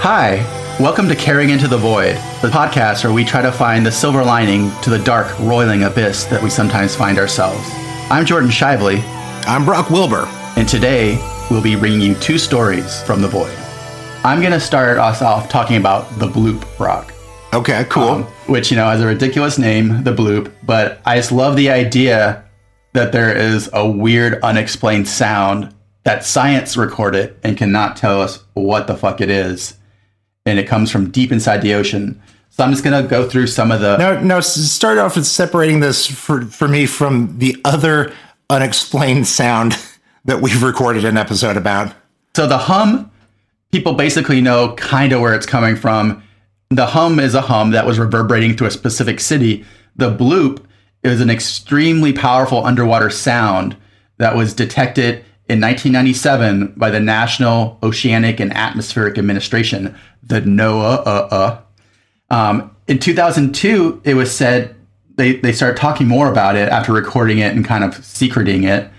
Hi, welcome to Caring Into the Void, the podcast where we try to find the silver lining to the dark, roiling abyss that we sometimes find ourselves. I'm Jordan Shively, I'm Brock Wilbur. and today we'll be bringing you two stories from the void. I'm going to start us off talking about the Bloop Brock. Okay, cool. um, which you know has a ridiculous name, the bloop. But I just love the idea that there is a weird, unexplained sound that science recorded and cannot tell us what the fuck it is, and it comes from deep inside the ocean. So I'm just gonna go through some of the. No, no. start off with separating this for, for me from the other unexplained sound that we've recorded an episode about. So the hum, people basically know kind of where it's coming from. The hum is a hum that was reverberating through a specific city. The bloop is an extremely powerful underwater sound that was detected in 1997 by the National Oceanic and Atmospheric Administration, the NOAA. Um, in 2002, it was said they, they started talking more about it after recording it and kind of secreting it.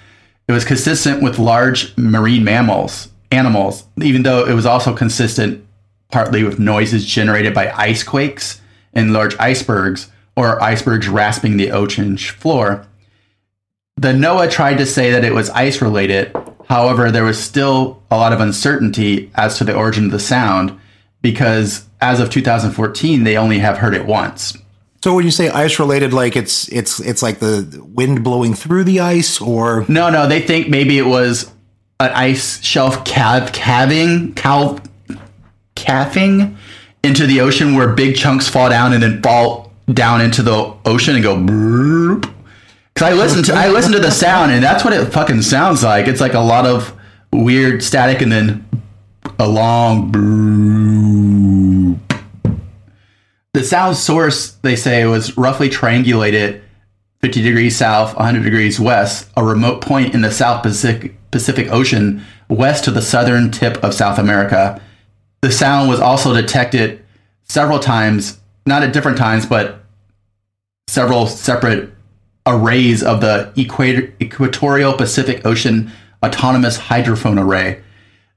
It was consistent with large marine mammals, animals, even though it was also consistent partly with noises generated by ice quakes and large icebergs or icebergs rasping the ocean floor. The NOAA tried to say that it was ice related. However, there was still a lot of uncertainty as to the origin of the sound because as of 2014, they only have heard it once. So when you say ice related, like it's it's it's like the wind blowing through the ice, or No, no, they think maybe it was an ice shelf calv calving, calv calving into the ocean where big chunks fall down and then fall down into the ocean and go. Cause I listened to I listened to the sound and that's what it fucking sounds like. It's like a lot of weird static and then a long. The sound source they say was roughly triangulated 50 degrees south, 100 degrees west, a remote point in the South Pacific, Pacific Ocean, west to the southern tip of South America. The sound was also detected several times, not at different times, but several separate arrays of the Equator, Equatorial Pacific Ocean Autonomous Hydrophone Array.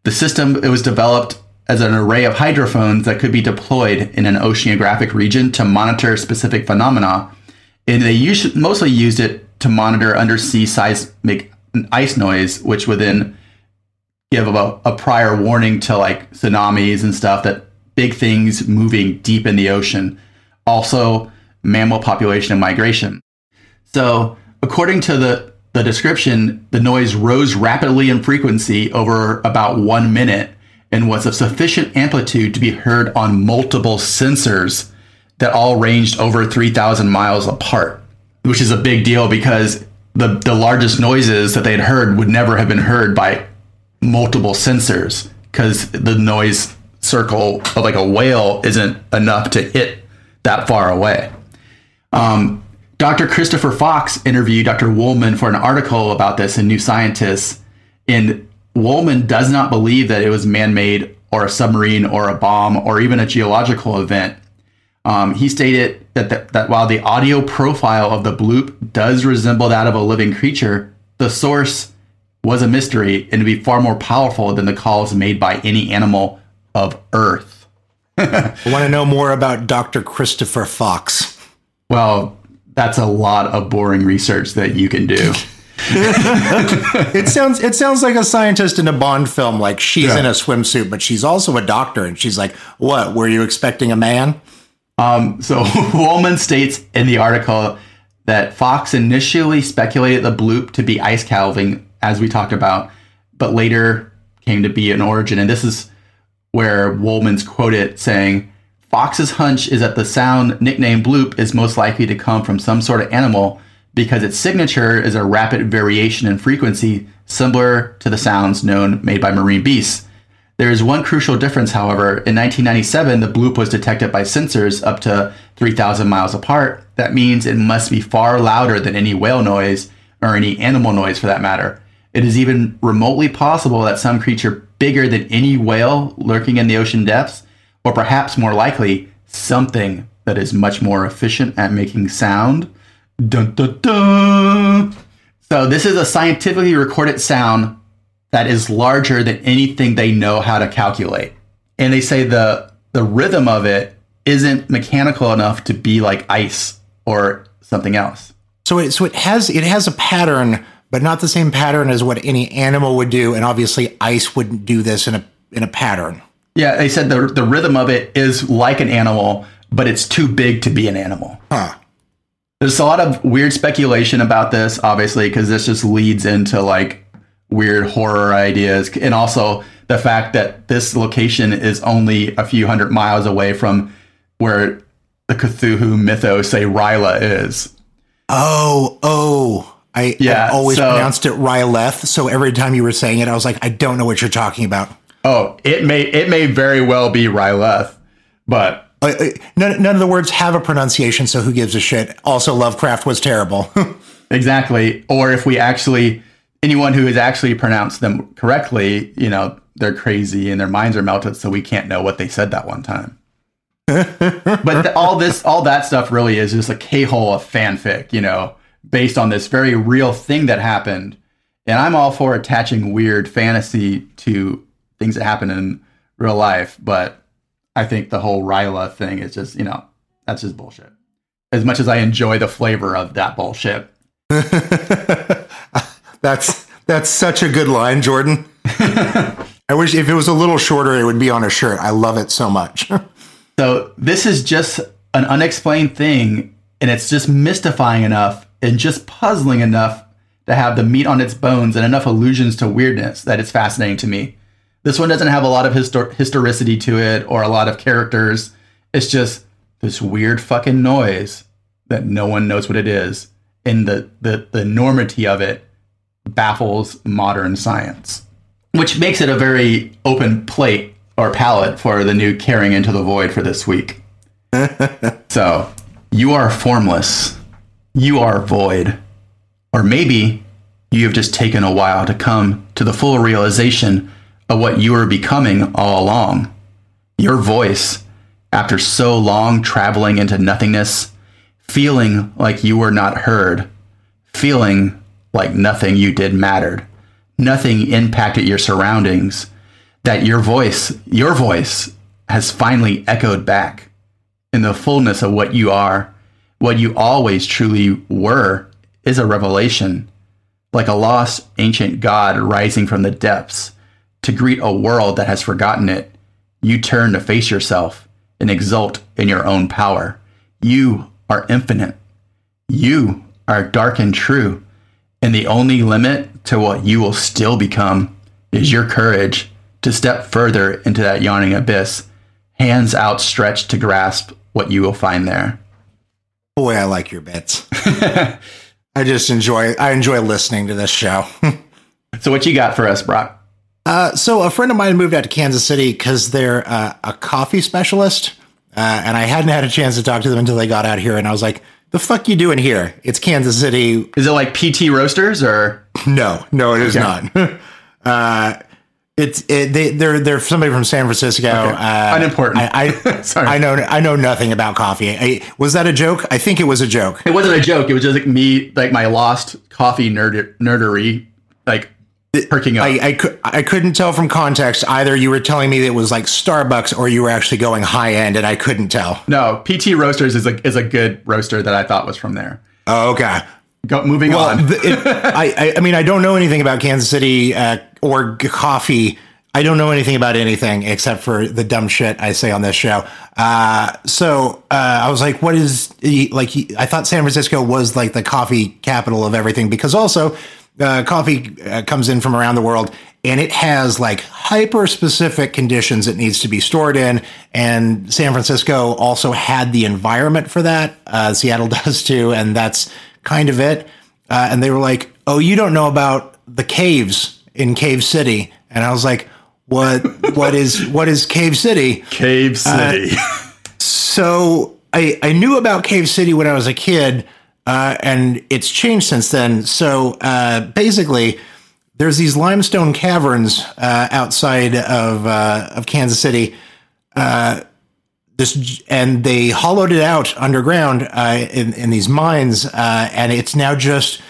The system it was developed as an array of hydrophones that could be deployed in an oceanographic region to monitor specific phenomena and they mostly used it to monitor undersea seismic ice noise, which would then give a, a prior warning to like tsunamis and stuff that big things moving deep in the ocean. Also, mammal population and migration. So, according to the, the description, the noise rose rapidly in frequency over about one minute and was of sufficient amplitude to be heard on multiple sensors that all ranged over 3,000 miles apart, which is a big deal because the, the largest noises that they had heard would never have been heard by multiple sensors because the noise circle of like a whale isn't enough to hit that far away. Um, Dr. Christopher Fox interviewed Dr. Woolman for an article about this in New Scientist, and Woolman does not believe that it was man made or a submarine or a bomb or even a geological event. Um, he stated that, that, that while the audio profile of the bloop does resemble that of a living creature, the source was a mystery and to be far more powerful than the calls made by any animal of Earth. I want to know more about Dr. Christopher Fox. Well, that's a lot of boring research that you can do. It sounds it sounds like a scientist in a Bond film. Like she's Yeah. in a swimsuit, but she's also a doctor, and she's like, "What? Were you expecting a man?" Um, so Woolman states in the article that Fox initially speculated the bloop to be ice calving, as we talked about, but later came to be an origin. And this is where Woolman's quoted saying, Fox's hunch is that the sound nicknamed bloop is most likely to come from some sort of animal because its signature is a rapid variation in frequency similar to the sounds known made by marine beasts. There is one crucial difference, however. In 1997, the bloop was detected by sensors up to 3,000 miles apart. That means it must be far louder than any whale noise or any animal noise for that matter. It is even remotely possible that some creature bigger than any whale lurking in the ocean depths, or perhaps more likely, something that is much more efficient at making sound. Dun, dun, dun. So, this is a scientifically recorded sound that is larger than anything they know how to calculate. And they say the the rhythm of it isn't mechanical enough to be like ice or something else. So it so it has it has a pattern, but not the same pattern as what any animal would do, and obviously ice wouldn't do this in a in a pattern. Yeah, they said the the rhythm of it is like an animal, but it's too big to be an animal. Huh. There's a lot of weird speculation about this, obviously, because this just leads into like weird horror ideas, and also the fact that this location is only a few hundred miles away from where the Cthulhu mythos say Ryla is. Oh, oh. I, Yeah, I always so- pronounced it Ryleth, so every time you were saying it, I was like, I don't know what you're talking about. Oh, it may it may very well be Ryleth, but Uh, uh, none, none of the words have a pronunciation, so who gives a shit? Also, Lovecraft was terrible. Exactly. Or if we actually, anyone who has actually pronounced them correctly, you know, they're crazy and their minds are melted, so we can't know what they said that one time. but th- all this, all that stuff really is just a K hole of fanfic, you know, based on this very real thing that happened. And I'm all for attaching weird fantasy to things that happen in real life, but I think the whole Ryla thing is just, you know, that's just bullshit. As much as I enjoy the flavor of that bullshit. that's that's such a good line, Jordan. I wish if it was a little shorter, it would be on a shirt. I love it so much. So this is just an unexplained thing, and it's just mystifying enough and just puzzling enough to have the meat on its bones and enough allusions to weirdness that it's fascinating to me. This one doesn't have a lot of histor- historicity to it or a lot of characters. It's just this weird fucking noise that no one knows what it is, and the the the enormity of it baffles modern science, which makes it a very open plate or palette for the new Caring Into the Void for this week. so, you are formless. You are void. Or maybe you have just taken a while to come to the full realization of what you were becoming all along. Your voice, after so long traveling into nothingness, feeling like you were not heard, feeling like nothing you did mattered, nothing impacted your surroundings, that your voice, your voice, has finally echoed back in the fullness of what you are, what you always truly were, is a revelation, like a lost ancient god rising from the depths to greet a world that has forgotten it. You turn to face yourself and exult in your own power. You are infinite. You are dark and true. And the only limit to what you will still become is your courage to step further into that yawning abyss, hands outstretched to grasp what you will find there. Boy, I like your bits. I just enjoy. I enjoy listening to this show. So, what you got for us, Brock? Uh, so a friend of mine moved out to Kansas City because they're uh, a coffee specialist, uh, and I hadn't had a chance to talk to them until they got out here. And I was like, "The fuck you doing here? It's Kansas City." Is it like PT Roasters or? No, no, it is not. uh, it's it, they they're they're somebody from San Francisco. Uh, Unimportant. I I, Sorry. I know I know nothing about coffee. I, was that a joke? I think it was a joke. It wasn't a joke. It was just like me, like my lost coffee nerd nerdery, like perking up. I, I, I couldn't tell from context either you were telling me it was like Starbucks or you were actually going high end and I couldn't tell. no, PT Roasters is a is a good roaster that I thought was from there. Oh, okay. Go, moving Well, on. th- it, I, I, I mean, I don't know anything about Kansas City uh, or coffee. I don't know anything about anything except for the dumb shit I say on this show. Uh, so uh, I was like, what is he- like? I thought San Francisco was like the coffee capital of everything because also uh, coffee uh, comes in from around the world and it has like hyper specific conditions it needs to be stored in. And San Francisco also had the environment for that. Uh, Seattle does too. And that's kind of it. Uh, and they were like, "Oh, you don't know about the caves in Cave City?" And I was like, "What? what is what is Cave City?" Cave City. So I I knew about Cave City when I was a kid, uh, and it's changed since then. So uh, basically, there's these limestone caverns uh, outside of uh, of Kansas City. Uh, this and they hollowed it out underground uh, in in these mines, uh, and it's now just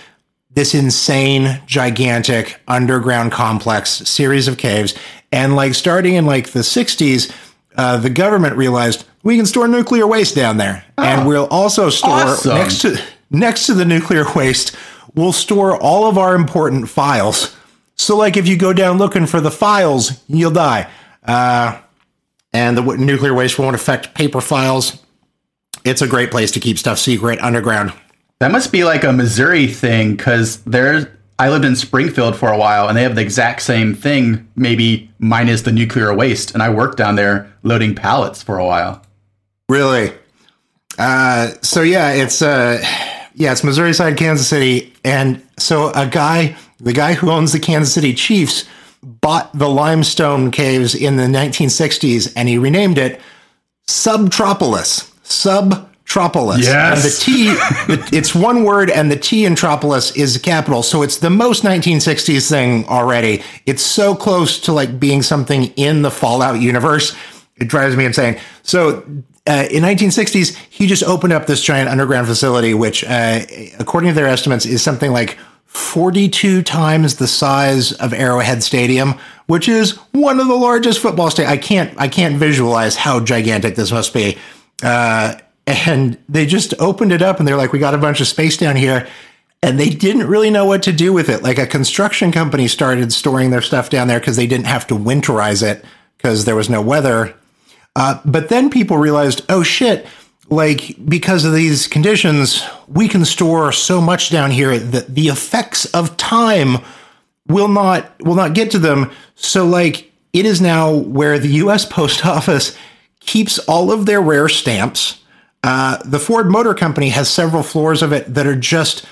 this insane, gigantic underground complex series of caves. And like starting in like the 60s, uh, the government realized we can store nuclear waste down there, and we'll also store Awesome. next to next to the nuclear waste. We'll store all of our important files. So, like, if you go down looking for the files, you'll die. Uh, and the w- nuclear waste won't affect paper files. It's a great place to keep stuff secret underground. That must be like a Missouri thing because there's. I lived in Springfield for a while, and they have the exact same thing, maybe minus the nuclear waste. And I worked down there loading pallets for a while. Really? Uh, so yeah, it's uh, yeah, it's Missouri side, Kansas City, and so a guy, the guy who owns the Kansas City Chiefs, bought the limestone caves in the 1960s, and he renamed it Subtropolis. Subtropolis. Yes. And the T, it's one word, and the T in Tropolis is capital. So it's the most 1960s thing already. It's so close to like being something in the Fallout universe. It drives me insane. So uh, in 1960s, he just opened up this giant underground facility, which, uh, according to their estimates, is something like 42 times the size of Arrowhead Stadium, which is one of the largest football stadiums. I can't I can't visualize how gigantic this must be. Uh, and they just opened it up, and they're like, "We got a bunch of space down here." And they didn't really know what to do with it. Like a construction company started storing their stuff down there because they didn't have to winterize it because there was no weather uh, but then people realized, oh shit, like because of these conditions, we can store so much down here that the effects of time will not will not get to them. So like it is now where the U.S. Post Office keeps all of their rare stamps. Uh, the Ford Motor Company has several floors of it that are just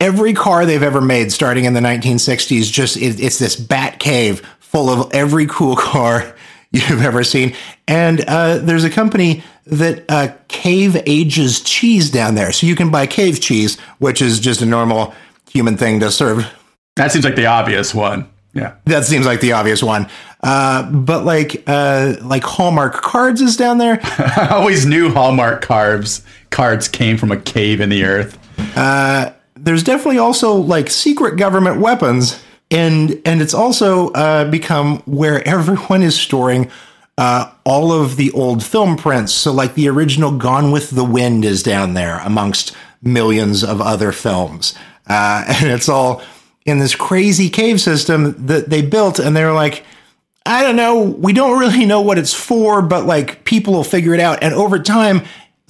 every car they've ever made starting in the 1960s just it, it's this bat cave full of every cool car you've ever seen and uh, there's a company that uh, cave ages cheese down there so you can buy cave cheese which is just a normal human thing to serve That seems like the obvious one. Yeah. that seems like the obvious one uh, but like uh, like hallmark cards is down there I always knew Hallmark cards cards came from a cave in the earth. there's definitely also like secret government weapons and and it's also uh, become where everyone is storing uh, all of the old film prints so like the original gone with the wind is down there amongst millions of other films uh, and it's all in this crazy cave system that they built and they're like I don't know. We don't really know what it's for, but like people will figure it out. And over time,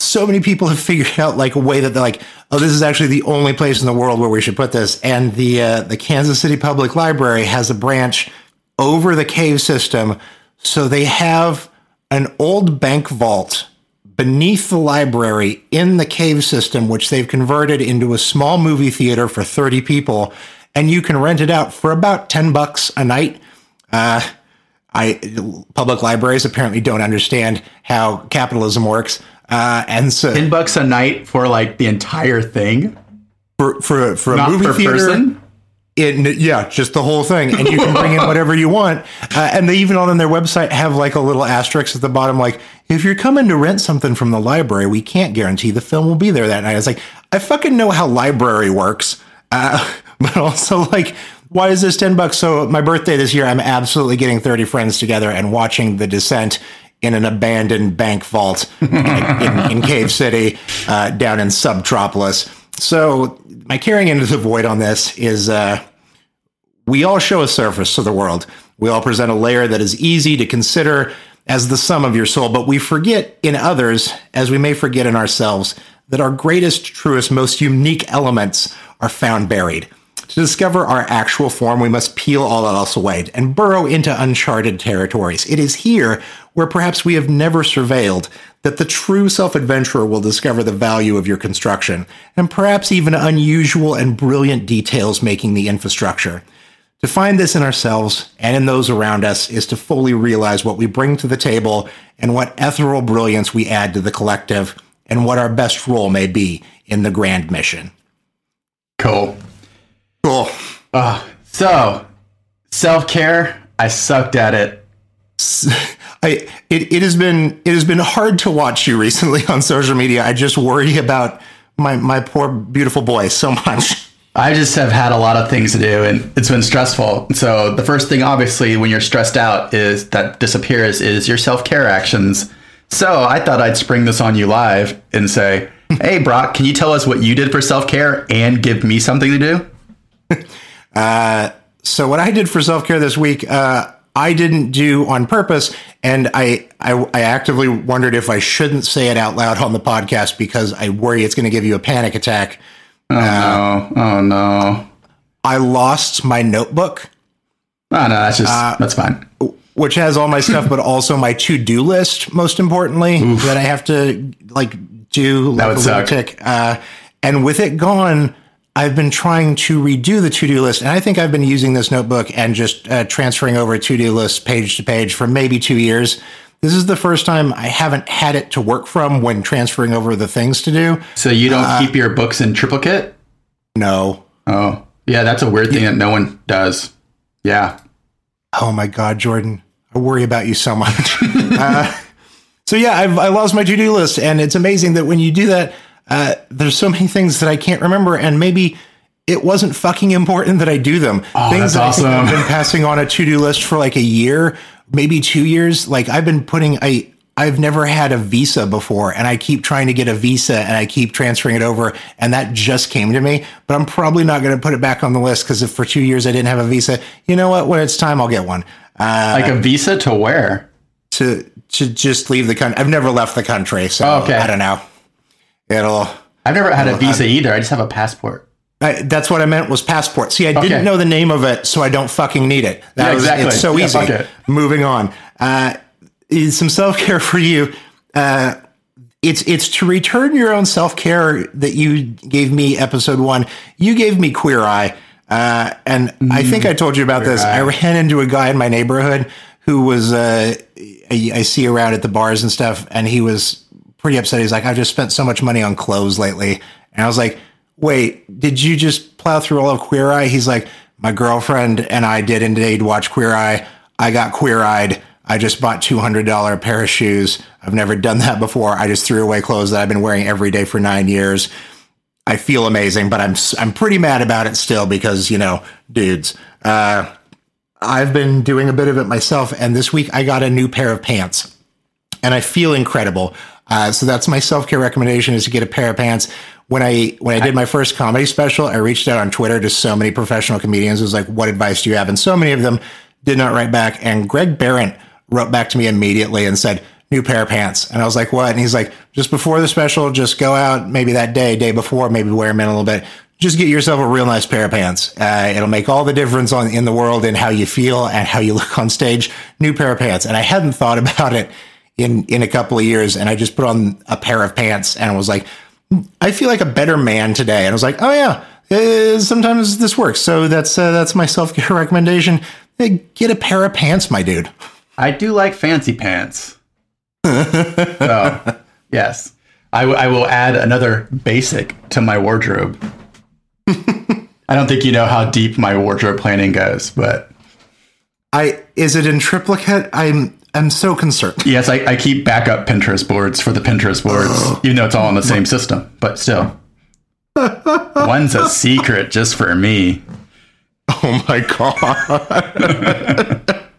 so many people have figured out like a way that they're like, oh, this is actually the only place in the world where we should put this. And the uh, the Kansas City Public Library has a branch over the cave system, so they have an old bank vault beneath the library in the cave system, which they've converted into a small movie theater for 30 people, and you can rent it out for about 10 bucks a night. Uh, I public libraries apparently don't understand how capitalism works, uh, and so Ten bucks a night for like the entire thing, for for, for a not movie theater, person. it, yeah, just the whole thing, and you can bring in whatever you want. Uh, and they even on their website have like a little asterisk at the bottom, like if you're coming to rent something from the library, we can't guarantee the film will be there that night. It's like I fucking know how library works, uh, but also like. Why is this 10 bucks? So, my birthday this year, I'm absolutely getting 30 friends together and watching The Descent in an abandoned bank vault in, in, Cave City uh, down in Subtropolis. So, my caring into the void on this is uh, we all show a surface to the world. We all present a layer that is easy to consider as the sum of your soul, but we forget in others, as we may forget in ourselves, that our greatest, truest, most unique elements are found buried. To discover our actual form, we must peel all else away and burrow into uncharted territories. It is here, where perhaps we have never surveilled, that the true self adventurer will discover the value of your construction, and perhaps even unusual and brilliant details making the infrastructure. To find this in ourselves and in those around us is to fully realize what we bring to the table and what ethereal brilliance we add to the collective and what our best role may be in the grand mission. Cool. Cool. So, self care. I sucked at it. I it, it has been it has been hard to watch you recently on social media. I just worry about my my poor beautiful boy so much. I just have had a lot of things to do and it's been stressful. So the first thing obviously when you're stressed out is that disappears is your self-care actions. So I thought I'd spring this on you live and say, "Hey Brock, can you tell us what you did for self-care and give me something to do?" so what I did for self care this week, uh, I didn't do on purpose, and I, I I actively wondered if I shouldn't say it out loud on the podcast because I worry it's going to give you a panic attack. Oh no. Oh no. I lost my notebook, Oh no, that's just Uh, that's fine. which has all my stuff, but also my to do list. Most importantly, that I have to like do like would a lunatic. Uh, and with it gone, I've been trying to redo the to do list, and I think I've been using this notebook and just uh, transferring over to do list page to page for maybe two years. This is the first time I haven't had it to work from when transferring over the things to do. So you don't uh, keep your books in triplicate? No. Oh. Yeah, that's a weird thing that no one does. Yeah. Oh my God, Jordan, I worry about you so much. uh, so yeah, I've, I lost my to-do list, and it's amazing that when you do that, uh, there's so many things that I can't remember, and maybe it wasn't fucking important that I do them. things Oh, that's that I awesome. been passing on a to-do list for like a year, maybe two years. Like I've been putting I. I've never had a visa before, and I keep trying to get a visa, and I keep transferring it over, and that just came to me. But I'm probably not going to put it back on the list because if for two years I didn't have a visa, you know what? When it's time, I'll get one. Uh, Like a visa to where? to to just leave the country. I've never left the country, so Oh, okay. I don't know. It'll. I've never had a visa either. I just have a passport. I, that's what I meant was passport. See, I Okay. didn't know the name of it, so I don't fucking need it. That Yeah, was, exactly. It's so Yeah, easy. it. Moving on. Uh, some self care for you. Uh, it's it's to return your own self care that you gave me episode one. You gave me Queer Eye, uh, and I think I told you about this. I ran into a guy in my neighborhood who was uh, I, I see around at the bars and stuff, and he was pretty upset. He's like, "I've just spent so much money on clothes lately," and I was like, "Wait, did you just plow through all of Queer Eye?" He's like, "My girlfriend and I did indeed watch Queer Eye. I got queer eyed." I just bought two hundred dollar pair of shoes. I've never done that before. I just threw away clothes that I've been wearing every day for nine years. I feel amazing, but I'm I'm pretty mad about it still because you know, dudes. Uh, I've been doing a bit of it myself, and this week I got a new pair of pants, and I feel incredible. Uh, so that's my self care recommendation: is to get a pair of pants. When I when I did my first comedy special, I reached out on Twitter to so many professional comedians. It was like, "What advice do you have?" And so many of them did not write back. And Greg Barrett wrote back to me immediately and said, "New pair of pants." And I was like, "What?" And he's like, "Just before the special, just go out maybe that day, day before, maybe wear them in a little bit." Just get yourself a real nice pair of pants. Uh, it'll make all the difference on in the world in how you feel and how you look on stage. New pair of pants, and I hadn't thought about it in in a couple of years, and I just put on a pair of pants and was like, I feel like a better man today. And I was like, oh yeah, uh, sometimes this works. So that's uh, that's my self care recommendation. Uh, Get a pair of pants, my dude. I do like fancy pants. so, yes. I, w- I will add another basic to my wardrobe. I don't think you know how deep my wardrobe planning goes, but I is it in triplicate? I'm I'm so concerned. yes, I, I keep backup Pinterest boards for the Pinterest boards, even though it's all in the same system, but still. One's a secret just for me. Oh my god,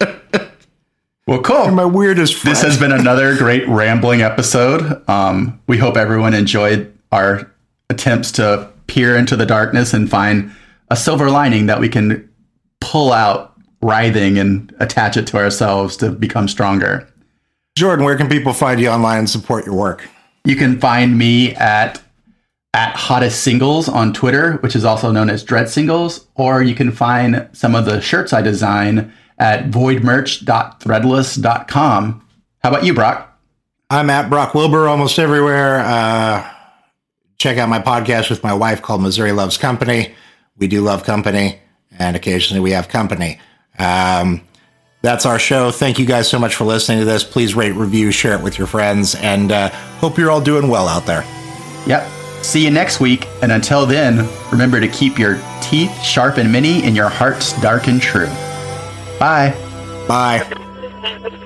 Well, cool. my weirdest friend. This has been another great rambling episode. Um, we hope everyone enjoyed our attempts to peer into the darkness and find a silver lining that we can pull out writhing and attach it to ourselves to become stronger. Jordan, where can people find you online and support your work? You can find me at at hottest singles on Twitter, which is also known as Dread Singles, or you can find some of the shirts I design at voidmerch.threadless.com. How about you, Brock? I'm at Brock Wilbur almost everywhere. Uh, check out my podcast with my wife called Missouri Loves Company. We do love company, and occasionally we have company. Um, that's our show. Thank you guys so much for listening to this. Please rate, review, share it with your friends, and uh, hope you're all doing well out there. Yep. See you next week. And until then, remember to keep your teeth sharp and mini and your hearts dark and true. Bye. Bye.